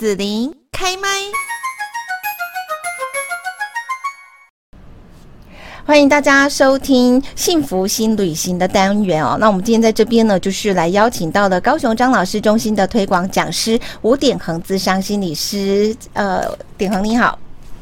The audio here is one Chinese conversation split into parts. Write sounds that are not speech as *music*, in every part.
子琳开麦，欢迎大家收听幸福新旅行的单元哦。那我们今天在这边呢，就是来邀请到了高雄张老师中心的推广讲师吴典恒，智商心理师。呃，典恒你好。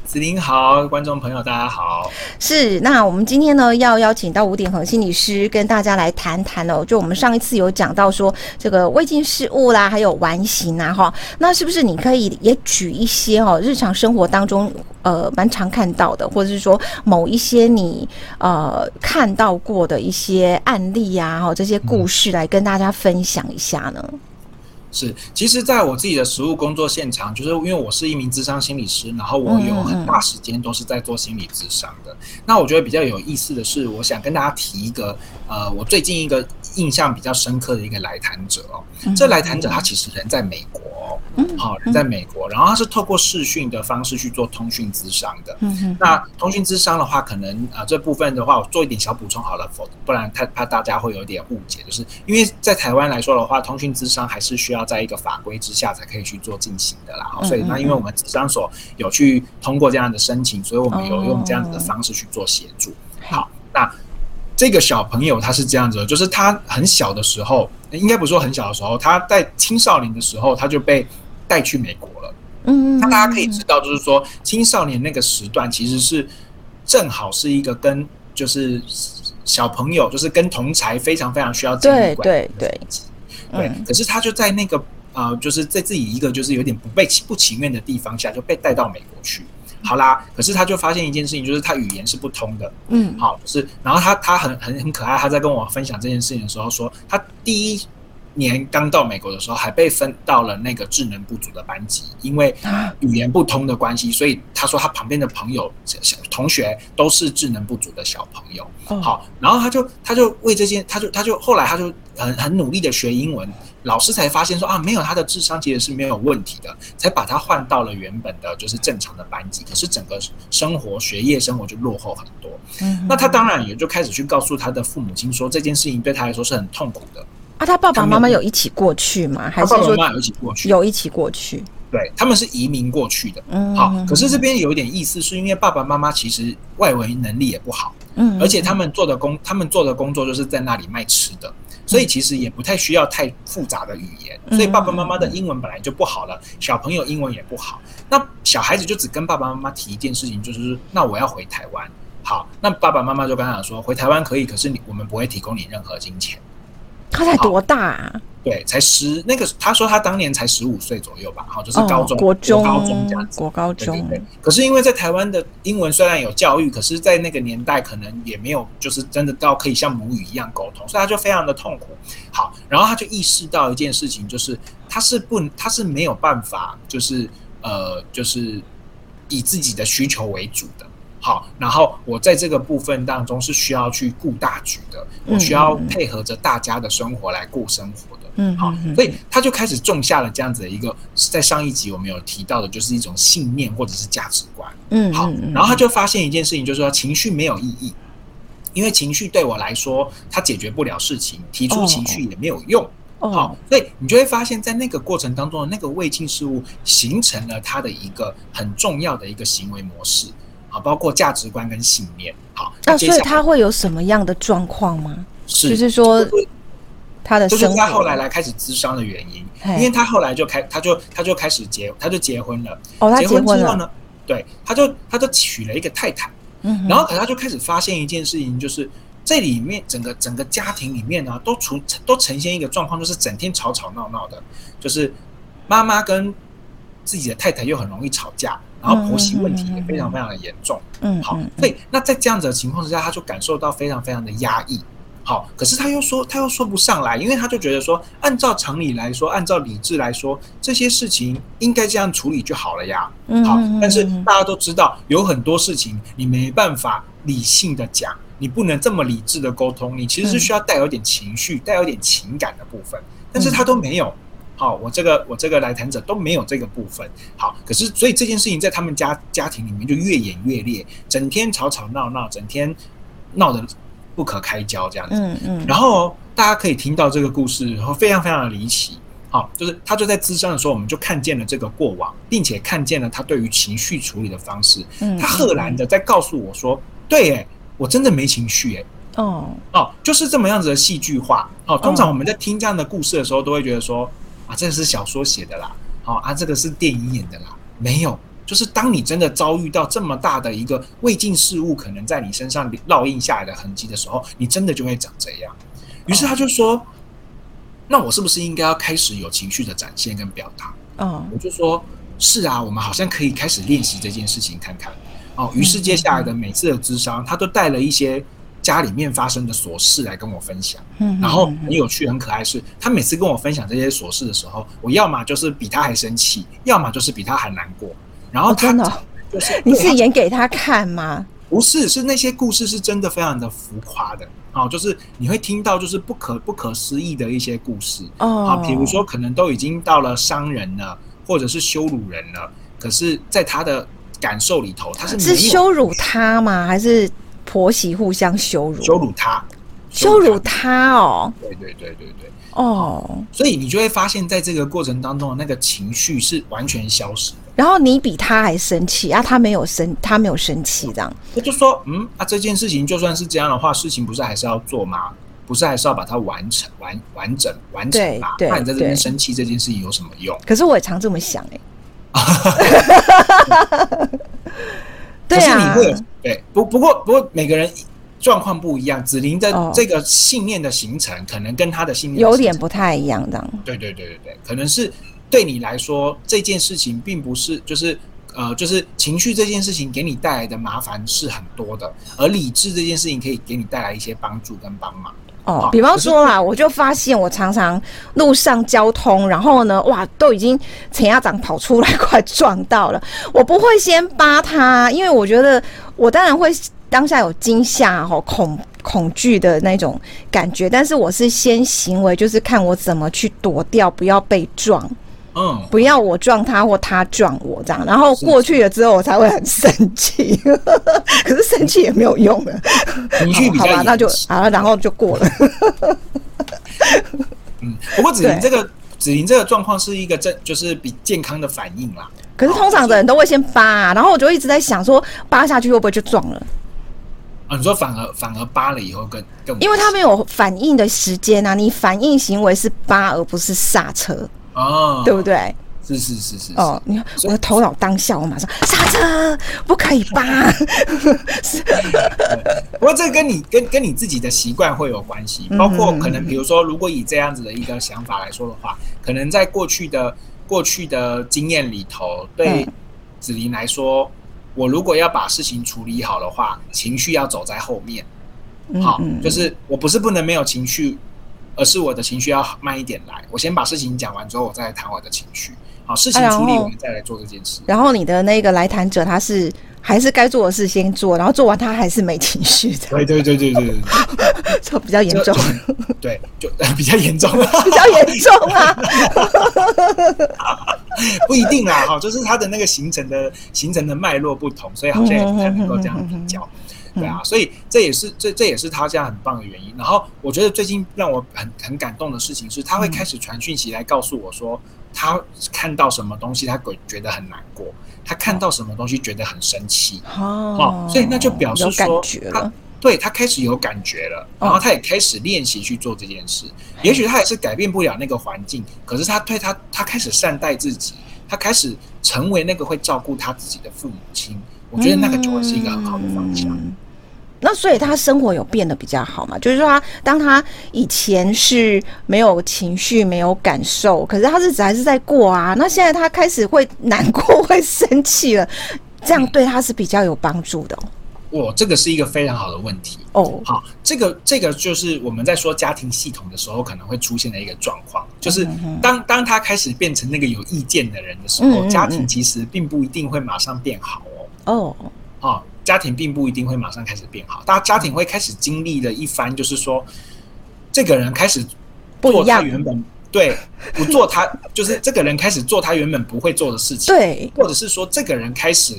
子琳好，观众朋友大家好。是，那我们今天呢要邀请到吴典衡心理师跟大家来谈谈哦。就我们上一次有讲到说这个未尽事物啦，还有完形啊哈。那是不是你可以也举一些哦日常生活当中呃蛮常看到的，或者是说某一些你呃看到过的一些案例呀哈这些故事来跟大家分享一下呢？是，其实，在我自己的实务工作现场，就是因为我是一名智商心理师，然后我有很大时间都是在做心理智商的。嗯嗯。那我觉得比较有意思的是，我想跟大家提一个，呃，我最近一个印象比较深刻的一个来谈者哦。这来谈者他其实人在美国。好，人在美国，然后他是透过视讯的方式去做通讯咨商的。嗯，那通讯咨商的话，可能啊、呃、这部分的话，我做一点小补充好了，否不然他怕大家会有点误解，就是因为在台湾来说的话，通讯咨商还是需要在一个法规之下才可以去做进行的啦。好，所以那因为我们咨商所有去通过这样的申请，所以我们有用这样子的方式去做协助。好，那这个小朋友他是这样子的，就是他很小的时候，应该不是说很小的时候，他在青少年的时候他就被。带去美国了，嗯，那大家可以知道，就是说青少年那个时段其实是正好是一个跟就是小朋友，就是跟同才非常非常需要建立关系，对对对，对。可是他就在那个呃，就是在自己一个就是有点不被不情愿的地方下，就被带到美国去。好啦，可是他就发现一件事情，就是他语言是不通的，嗯，好，是，然后他他很很很可爱，他在跟我分享这件事情的时候说，他第一。年刚到美国的时候，还被分到了那个智能不足的班级，因为语言不通的关系，所以他说他旁边的朋友、小同学都是智能不足的小朋友。好，然后他就他就为这件，他就他就后来他就很很努力的学英文，老师才发现说啊，没有他的智商其实是没有问题的，才把他换到了原本的就是正常的班级，可是整个生活学业生活就落后很多。那他当然也就开始去告诉他的父母亲说，这件事情对他来说是很痛苦的。啊，他爸爸妈妈有一起过去吗？还是说妈妈有一起过去？有一起过去。对，他们是移民过去的。嗯，好。可是这边有一点意思，是因为爸爸妈妈其实外文能力也不好。嗯，而且他们做的工，他们做的工作就是在那里卖吃的，所以其实也不太需要太复杂的语言。所以爸爸妈妈的英文本来就不好了，小朋友英文也不好。那小孩子就只跟爸爸妈妈提一件事情，就是那我要回台湾。好，那爸爸妈妈就跟他说，回台湾可以，可是你我们不会提供你任何金钱。他才多大啊？对，才十那个，他说他当年才十五岁左右吧，好，就是高中、哦、国中、国高中这样子，国高中。对对对。可是因为在台湾的英文虽然有教育，可是在那个年代可能也没有，就是真的到可以像母语一样沟通，所以他就非常的痛苦。好，然后他就意识到一件事情，就是他是不，他是没有办法，就是呃，就是以自己的需求为主的。好，然后我在这个部分当中是需要去顾大局的，我需要配合着大家的生活来过生活的。嗯，好，所以他就开始种下了这样子的一个，在上一集我们有提到的，就是一种信念或者是价值观。嗯，好，然后他就发现一件事情，就是说情绪没有意义，因为情绪对我来说，它解决不了事情，提出情绪也没有用。好，所以你就会发现，在那个过程当中的那个未尽事物，形成了他的一个很重要的一个行为模式。好，包括价值观跟信念。好，那所以他会有什么样的状况吗？是，就是说他的，就是他后来来开始咨商的原因，因为他后来就开，他就他就开始结，他就结婚了。哦，他结婚了。结婚之后呢？对，他就他就娶了一个太太。嗯，然后可他就开始发现一件事情，就是这里面整个整个家庭里面呢，都出都呈现一个状况，就是整天吵吵闹闹的，就是妈妈跟自己的太太又很容易吵架。然后婆媳问题也非常非常的严重，嗯，好，所以那在这样子的情况之下，他就感受到非常非常的压抑，好，可是他又说他又说不上来，因为他就觉得说，按照常理来说，按照理智来说，这些事情应该这样处理就好了呀，好，但是大家都知道，有很多事情你没办法理性的讲，你不能这么理智的沟通，你其实是需要带有点情绪、带有点情感的部分，但是他都没有。好，我这个我这个来谈者都没有这个部分。好，可是所以这件事情在他们家家庭里面就越演越烈，整天吵吵闹闹，整天闹得不可开交这样子。嗯嗯。然后大家可以听到这个故事，然后非常非常的离奇。好，就是他就在咨商的时候，我们就看见了这个过往，并且看见了他对于情绪处理的方式。嗯，他赫然的在告诉我说：“对，哎，我真的没情绪，哎，哦哦，就是这么样子的戏剧化。哦，通常我们在听这样的故事的时候，都会觉得说：啊，这个是小说写的啦，好啊，这个是电影演的啦。没有，就是当你真的遭遇到这么大的一个未尽事物，可能在你身上烙印下来的痕迹的时候，你真的就会长这样。于是他就说。”那我是不是应该要开始有情绪的展现跟表达？嗯，oh. 我就说，是啊，我们好像可以开始练习这件事情看看。哦，于是接下来的每次的智商，他都带了一些家里面发生的琐事来跟我分享。嗯，然后很有趣、很可爱是，他每次跟我分享这些琐事的时候，我要么就是比他还生气，要么就是比他还难过。然后他就是、oh, *laughs* 你是演给他看吗？不是，是那些故事是真的非常的浮夸的。哦，就是你会听到就是不可不可思议的一些故事哦，好，比如说可能都已经到了伤人了，或者是羞辱人了，可是在他的感受里头，他是是羞辱他吗？还是婆媳互相羞辱？羞辱他，羞辱他哦，对对对对对，哦，所以你就会发现在这个过程当中的那个情绪是完全消失的。然后你比他还生气啊，他没有生，他没有生气，这样。他就说，嗯，啊，这件事情就算是这样的话，事情不是还是要做吗？不是还是要把它完成、完完整、完成吗？对，那你在这边生气这件事情有什么用？可是我也常这么想，哎。*laughs* *laughs* *laughs* 对啊。可是你会有对，不不过不过每个人状况不一样，子琳的这个信念的形成，可能跟他的信念有点不太一样，这样。对对对对对，可能是。对你来说，这件事情并不是，就是，呃，就是情绪这件事情给你带来的麻烦是很多的，而理智这件事情可以给你带来一些帮助跟帮忙。哦，比方说啦，我就发现我常常路上交通，然后呢，哇，都已经前鸭掌跑出来，快撞到了，*laughs* 我不会先扒他，因为我觉得我当然会当下有惊吓吼恐恐惧的那种感觉，但是我是先行为，就是看我怎么去躲掉，不要被撞。嗯，不要我撞他或他撞我这样，然后过去了之后我才会很生气，*laughs* 可是生气也没有用了，情绪比较好吧，那就好了，然后就过了。*laughs* 嗯，不过子琳这个对子琳这个状况是一个正，就是比健康的反应啦。可是通常的人都会先扒，啊，然后我就一直在想说，扒下去会不会就撞了？啊，你说反而反而扒了以后更更，因为他没有反应的时间啊，你反应行为是扒而不是刹车。哦，对不对？是是是是，是。哦，你看我的头脑当下，我马上刹车，不可以吧？是。*laughs* 不过这个跟你跟跟你自己的习惯会有关系，包括可能比如说，如果以这样子的一个想法来说的话，可能在过去的过去的经验里头，对子琳来说，我如果要把事情处理好的话，情绪要走在后面。好，就是我不是不能没有情绪。而是我的情绪要慢一点来，我先把事情讲完之后，我再来谈我的情绪。好，事情处理完再来做这件事。然后你的那个来谈者，他是还是该做的事先做，然后做完他还是没情绪的。对对对对对对，就 *laughs* 比较严重。对，就比较严重，比较严重啊。*laughs* 不一定啦，哈，就是他的那个形成的形成的脉络不同，所以好像也不太能够这样比较。对啊，所以这也是这这也是他这样很棒的原因。然后我觉得最近让我很很感动的事情是，他会开始传讯息来告诉我说，他看到什么东西他觉得很难过，他看到什么东西觉得很生气。哦，所以那就表示说他对他开始有感觉了，然后他也开始练习去做这件事。也许他也是改变不了那个环境，可是他对他他开始善待自己，他开始成为那个会照顾他自己的父母亲。我觉得那个就会是一个很好的方向。嗯，那所以他生活有变得比较好嘛？就是说，他当他以前是没有情绪、没有感受，可是他日子还是在过啊。那现在他开始会难过、会生气了，这样对他是比较有帮助的。哇，这个是一个非常好的问题哦。好，这个这个就是我们在说家庭系统的时候可能会出现的一个状况，就是当当他开始变成那个有意见的人的时候，家庭其实并不一定会马上变好。哦，哦啊，家庭并不一定会马上开始变好，大家家庭会开始经历了一番，就是说，这个人开始做他原本对不做他，就是 *laughs* 这个人开始做他原本不会做的事情，对，或者是说这个人开始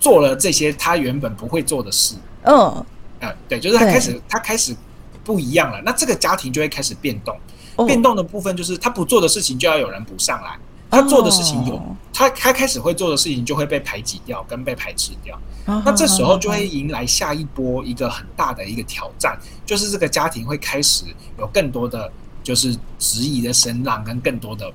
做了这些他原本不会做的事，嗯，呃，对，就是他开始他开始不一样了，那这个家庭就会开始变动。哦、变动的部分就是他不做的事情就要有人补上来，他做的事情有、哦、他他开始会做的事情就会被排挤掉跟被排斥掉。哦、那这时候就会迎来下一波一个很大的一个挑战，就是这个家庭会开始有更多的就是质疑的声浪跟更多的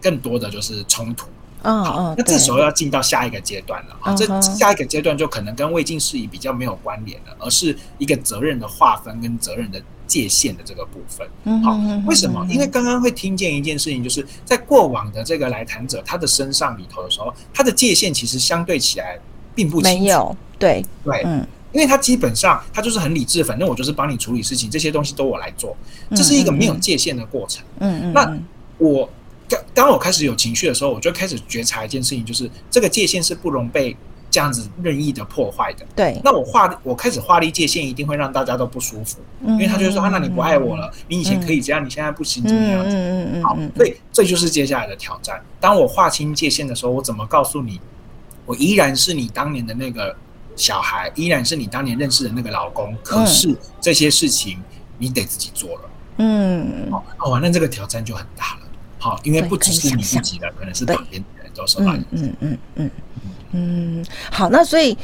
更多的就是冲突。嗯、好，那这时候要进到下一个阶段了啊！这下一个阶段就可能跟未尽事宜比较没有关联了，而是一个责任的划分跟责任的界限的这个部分。好，为什么？因为刚刚会听见一件事情，就是在过往的这个来谈者他的身上里头的时候，他的界限其实相对起来并不清楚。没有，对对，嗯，因为他基本上他就是很理智，反正我就是帮你处理事情，这些东西都我来做，这是一个没有界限的过程。嗯嗯，那我。当当我开始有情绪的时候，我就开始觉察一件事情，就是这个界限是不容被这样子任意的破坏的。对，那我画，我开始画立界限，一定会让大家都不舒服，嗯、因为他就说啊，那你不爱我了，嗯、你以前可以这样，嗯、你现在不行，怎么样子？嗯嗯嗯。好，所以这就是接下来的挑战。当我划清界限的时候，我怎么告诉你，我依然是你当年的那个小孩，依然是你当年认识的那个老公，可是这些事情你得自己做了。嗯。哦哦，那这个挑战就很大了。好，因为不只是你自己的，可，可能是旁边都受到影响。嗯嗯嗯嗯，好，那所以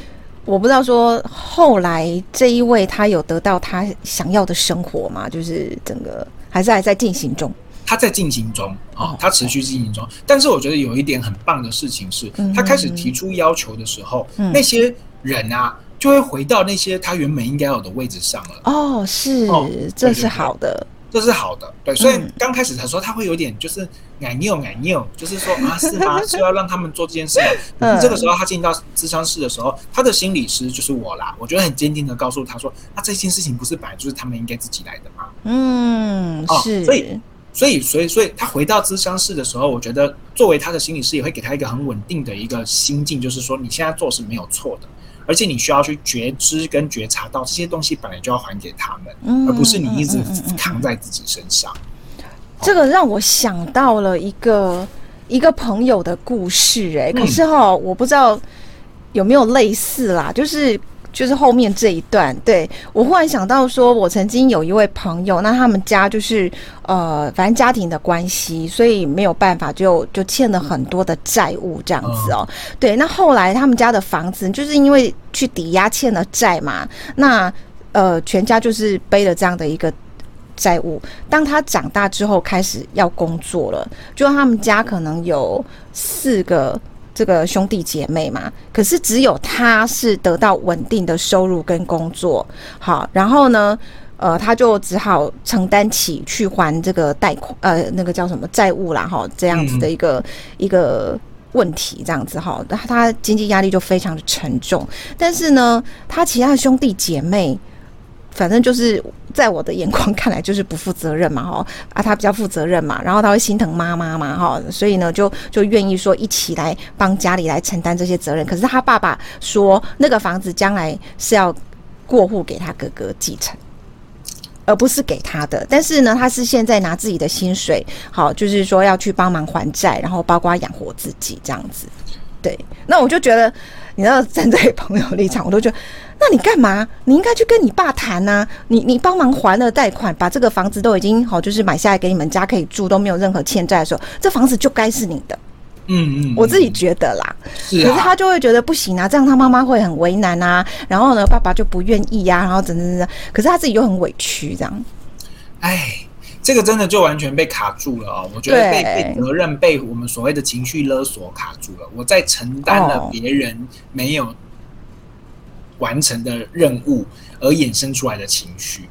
我不知道说后来这一位他有得到他想要的生活吗？就是整个还是还在进行中？他在进行中啊，哦、他持续进行中。哦、但是我觉得有一点很棒的事情是，嗯、他开始提出要求的时候，嗯、那些人啊就会回到那些他原本应该有的位置上了。哦，是，哦、这是好的。这是好的，对，所以刚开始他说他会有点就是奶拗奶拗，就是说啊，*laughs* 是吗？是要让他们做这件事吗？这个时候他进到咨商室的时候，他的心理师就是我啦，我觉得很坚定的告诉他说，那这件事情不是本来就是他们应该自己来的吗？嗯，是，所以，所以，所以，所以他回到咨商室的时候，我觉得作为他的心理师也会给他一个很稳定的一个心境，就是说你现在做是没有错的。而且你需要去觉知跟觉察到这些东西本来就要还给他们，嗯、而不是你一直扛在自己身上。这个让我想到了一个一个朋友的故事、欸，哎、嗯，可是哈，我不知道有没有类似啦，就是。就是后面这一段，对，我忽然想到说，我曾经有一位朋友，那他们家就是呃，反正家庭的关系，所以没有办法就，就就欠了很多的债务这样子哦。对，那后来他们家的房子就是因为去抵押欠了债嘛，那呃，全家就是背了这样的一个债务。当他长大之后，开始要工作了，就他们家可能有四个。这个兄弟姐妹嘛，可是只有他是得到稳定的收入跟工作，好，然后呢，呃，他就只好承担起去还这个贷款，呃，那个叫什么债务啦，哈，这样子的一个、嗯、一个问题，这样子哈，他他经济压力就非常的沉重，但是呢，他其他的兄弟姐妹。反正就是在我的眼光看来，就是不负责任嘛，哈啊，他比较负责任嘛，然后他会心疼妈妈嘛，哈，所以呢，就就愿意说一起来帮家里来承担这些责任。可是他爸爸说，那个房子将来是要过户给他哥哥继承，而不是给他的。但是呢，他是现在拿自己的薪水，好，就是说要去帮忙还债，然后包括养活自己这样子。对，那我就觉得，你知道，站在朋友立场，我都觉得。那你干嘛？你应该去跟你爸谈呐、啊！你你帮忙还了贷款，把这个房子都已经好，就是买下来给你们家可以住，都没有任何欠债的时候，这房子就该是你的。嗯嗯，我自己觉得啦。是、啊。可是他就会觉得不行啊，这样他妈妈会很为难啊。然后呢，爸爸就不愿意呀、啊，然后怎怎怎。可是他自己又很委屈，这样。哎，这个真的就完全被卡住了啊、哦！我觉得被被责任被我们所谓的情绪勒索卡住了。我在承担了别人没有。完成的任务而衍生出来的情绪，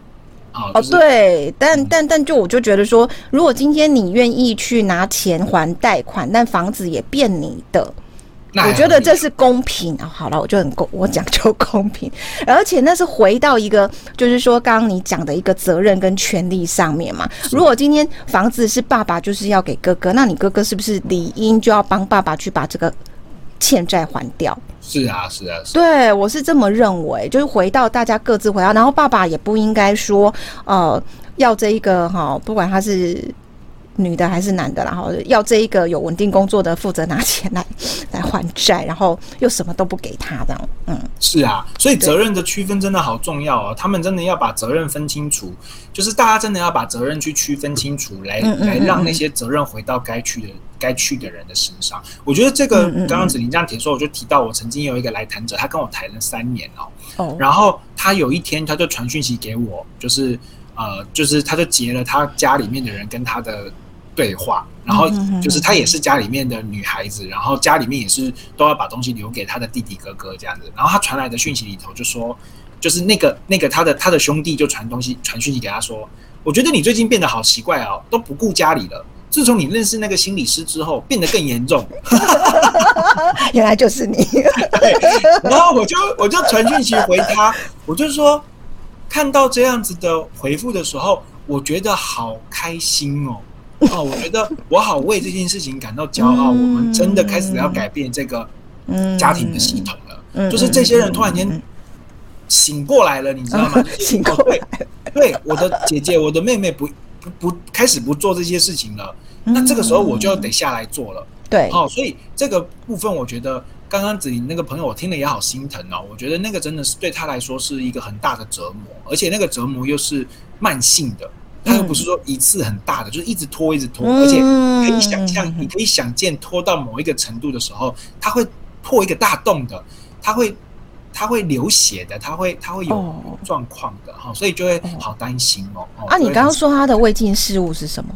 啊，哦，对，但但但就我就觉得说，如果今天你愿意去拿钱还贷款，但房子也变你的，我觉得这是公平。哦，好了，我就很公，我讲究公平，而且那是回到一个，就是说刚刚你讲的一个责任跟权利上面嘛。如果今天房子是爸爸就是要给哥哥，那你哥哥是不是理应就要帮爸爸去把这个欠债还掉？是啊，是啊，是啊，对，我是这么认为，就是回到大家各自回到，然后爸爸也不应该说，呃，要这一个哈，不管他是女的还是男的，然后要这一个有稳定工作的负责拿钱来 *laughs* 来还债，然后又什么都不给他这样。嗯，是啊，所以责任的区分真的好重要哦。他们真的要把责任分清楚，就是大家真的要把责任去区分清楚，来来让那些责任回到该去的该去的人的身上。我觉得这个刚刚子琳这样提说，我就提到我曾经有一个来谈者，他跟我谈了三年哦，哦，然后他有一天他就传讯息给我，就是呃，就是他就截了他家里面的人跟他的。对话，然后就是她也是家里面的女孩子，然后家里面也是都要把东西留给她的弟弟哥哥这样子。然后她传来的讯息里头就说，就是那个那个他的他的兄弟就传东西传讯息给她说，我觉得你最近变得好奇怪哦，都不顾家里了。自从你认识那个心理师之后，变得更严重。*laughs* 原来就是你。*laughs* 对，然后我就我就传讯息回他，我就说看到这样子的回复的时候，我觉得好开心哦。哦，*laughs* 我觉得我好为这件事情感到骄傲。我们真的开始要改变这个家庭的系统了。就是这些人突然间醒过来了，你知道吗？*laughs* 醒过来，对，我的姐姐、我的妹妹不不不开始不做这些事情了。那这个时候我就得下来做了。对，好，所以这个部分我觉得刚刚子琳那个朋友我听了也好心疼哦。我觉得那个真的是对他来说是一个很大的折磨，而且那个折磨又是慢性的。他又不是说一次很大的，就是一直拖，一直拖，而且可以想象，你可以想见，拖到某一个程度的时候，他会破一个大洞的，他会，他会流血的，他会，他会有状况的哈，所以就会好担心哦。啊，你刚刚说他的未尽事物是什么？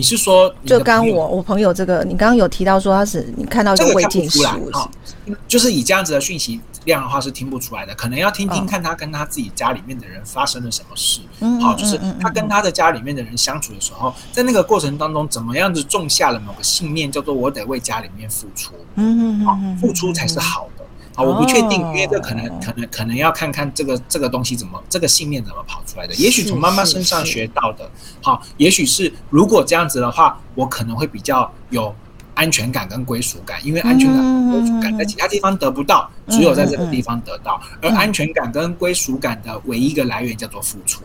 你是说，就刚我我朋友这个，你刚刚有提到说他是你看到一个未尽事物是，就是以这样子的讯息量的话是听不出来的，可能要听听看他跟他自己家里面的人发生了什么事。好，就是他跟他的家里面的人相处的时候，在那个过程当中，怎么样子种下了某个信念，叫做我得为家里面付出。嗯嗯好，付出才是好的。好，我不确定，因为这可能可能可能要看看这个这个东西怎么这个信念怎么跑出来的。也许从妈妈身上学到的。好，也许是如果这样子的话，我可能会比较有安全感跟归属感，因为安全感跟归属感在其他地方得不到，只有在这个地方得到。而安全感跟归属感的唯一一个来源叫做付出。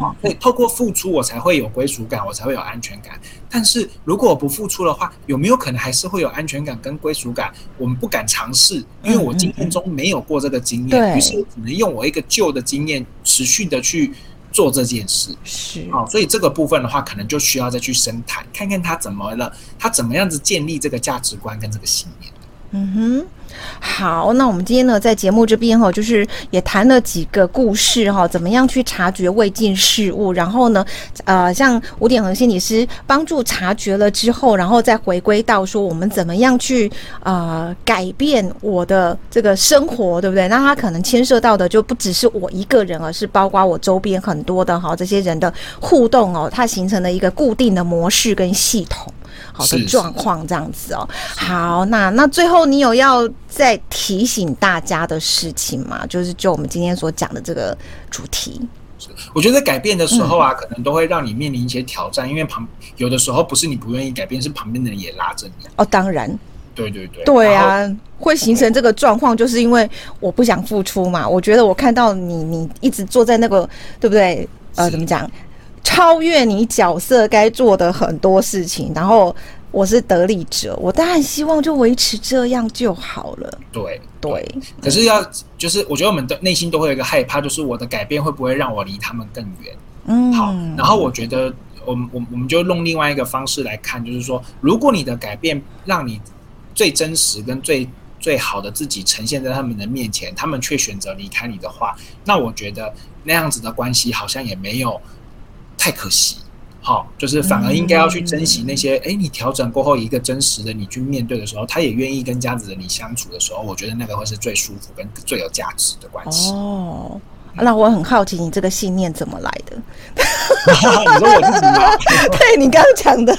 嗯嗯啊，所以透过付出，我才会有归属感，我才会有安全感。但是如果我不付出的话，有没有可能还是会有安全感跟归属感？我们不敢尝试，因为我经验中没有过这个经验，于是我只能用我一个旧的经验，持续的去做这件事。是啊，所以这个部分的话，可能就需要再去深谈，看看他怎么了，他怎么样子建立这个价值观跟这个信念。嗯哼。好，那我们今天呢，在节目这边哈，就是也谈了几个故事哈，怎么样去察觉未尽事物，然后呢，呃，像吴点恒心理师帮助察觉了之后，然后再回归到说我们怎么样去呃改变我的这个生活，对不对？那他可能牵涉到的就不只是我一个人，而是包括我周边很多的哈这些人的互动哦，它形成了一个固定的模式跟系统。好的状况这样子哦，好，那那最后你有要再提醒大家的事情吗？就是就我们今天所讲的这个主题，我觉得改变的时候啊，可能都会让你面临一些挑战，因为旁有的时候不是你不愿意改变，是旁边的人也拉着你。哦，当然，对对对，对啊，会形成这个状况，就是因为我不想付出嘛。我觉得我看到你，你一直坐在那个，对不对？呃，怎么讲？超越你角色该做的很多事情，然后我是得利者，我当然希望就维持这样就好了。对对，对，可是要就是，我觉得我们的内心都会有一个害怕，就是我的改变会不会让我离他们更远？嗯，好。然后我觉得，我们我我们就用另外一个方式来看，就是说，如果你的改变让你最真实跟最最好的自己呈现在他们的面前，他们却选择离开你的话，那我觉得那样子的关系好像也没有。太可惜，好，就是反而应该要去珍惜那些，哎，你调整过后一个真实的你去面对的时候，他也愿意跟这样子的你相处的时候，我觉得那个会是最舒服跟最有价值的关系。哦。那我很好奇，你这个信念怎么来的？*laughs* 你说我自己吗？对，你刚刚讲的。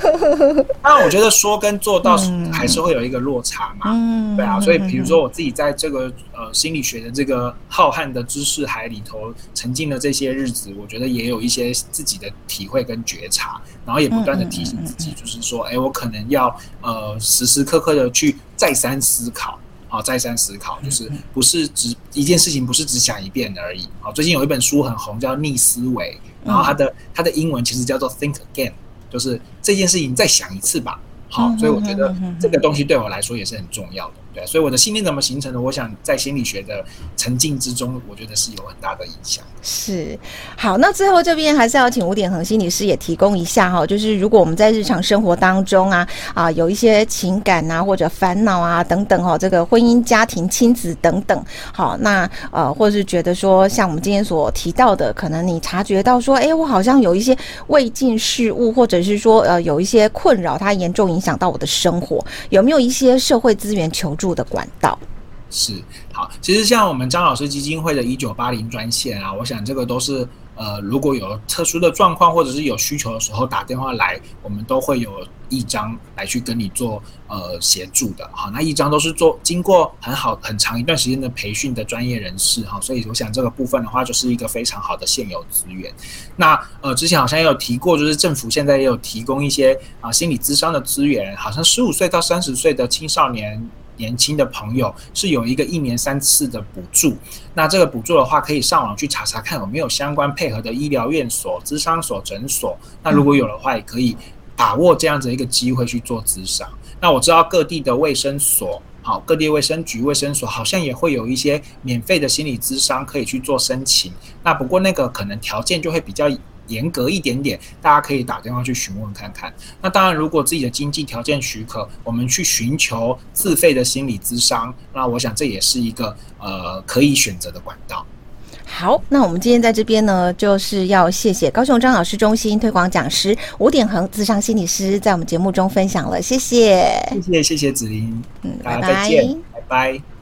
*laughs* 那我觉得说跟做到还是会有一个落差嘛。嗯，对啊。所以比如说我自己在这个呃心理学的这个浩瀚的知识海里头沉浸的这些日子，我觉得也有一些自己的体会跟觉察，然后也不断的提醒自己，就是说，哎，我可能要呃时时刻刻的去再三思考。好，再三思考，就是不是只一件事情，不是只想一遍而已。好，最近有一本书很红，叫《逆思维》，然后它的它的英文其实叫做 “Think Again”，就是这件事情再想一次吧。好，所以我觉得这个东西对我来说也是很重要的。对，所以我的信念怎么形成的？我想在心理学的沉浸之中，我觉得是有很大的影响。是，好，那最后这边还是要请吴典恒心理师也提供一下哈，就是如果我们在日常生活当中啊啊有一些情感啊或者烦恼啊等等哈，这个婚姻、家庭、亲子等等，好，那呃或是觉得说像我们今天所提到的，可能你察觉到说，哎，我好像有一些未尽事务，或者是说呃有一些困扰，它严重影响到我的生活，有没有一些社会资源求助的管道？是，好，其实像我们张老师基金会的“一九八零”专线啊，我想这个都是呃，如果有特殊的状况或者是有需求的时候打电话来，我们都会有一张来去跟你做呃协助的。好，那一张都是做经过很好很长一段时间的培训的专业人士哈，所以我想这个部分的话就是一个非常好的现有资源。那呃，之前好像也有提过，就是政府现在也有提供一些啊、心理咨商的资源，好像十五岁到三十岁的青少年。年轻的朋友是有一个一年三次的补助，那这个补助的话，可以上网去查查看有没有相关配合的医疗院所、咨商所、诊所。那如果有的话，也可以把握这样子一个机会去做咨商。那我知道各地的卫生所，好，各地卫生局、卫生所好像也会有一些免费的心理咨商可以去做申请。那不过那个可能条件就会比较。严格一点点，大家可以打电话去询问看看。那当然，如果自己的经济条件许可，我们去寻求自费的心理咨商，那我想这也是一个呃可以选择的管道。好，那我们今天在这边呢，就是要谢谢高雄张老师中心推广讲师吴典衡咨商心理师在我们节目中分享了，谢谢，谢谢谢谢子琳，嗯，大家再见，拜拜。拜拜。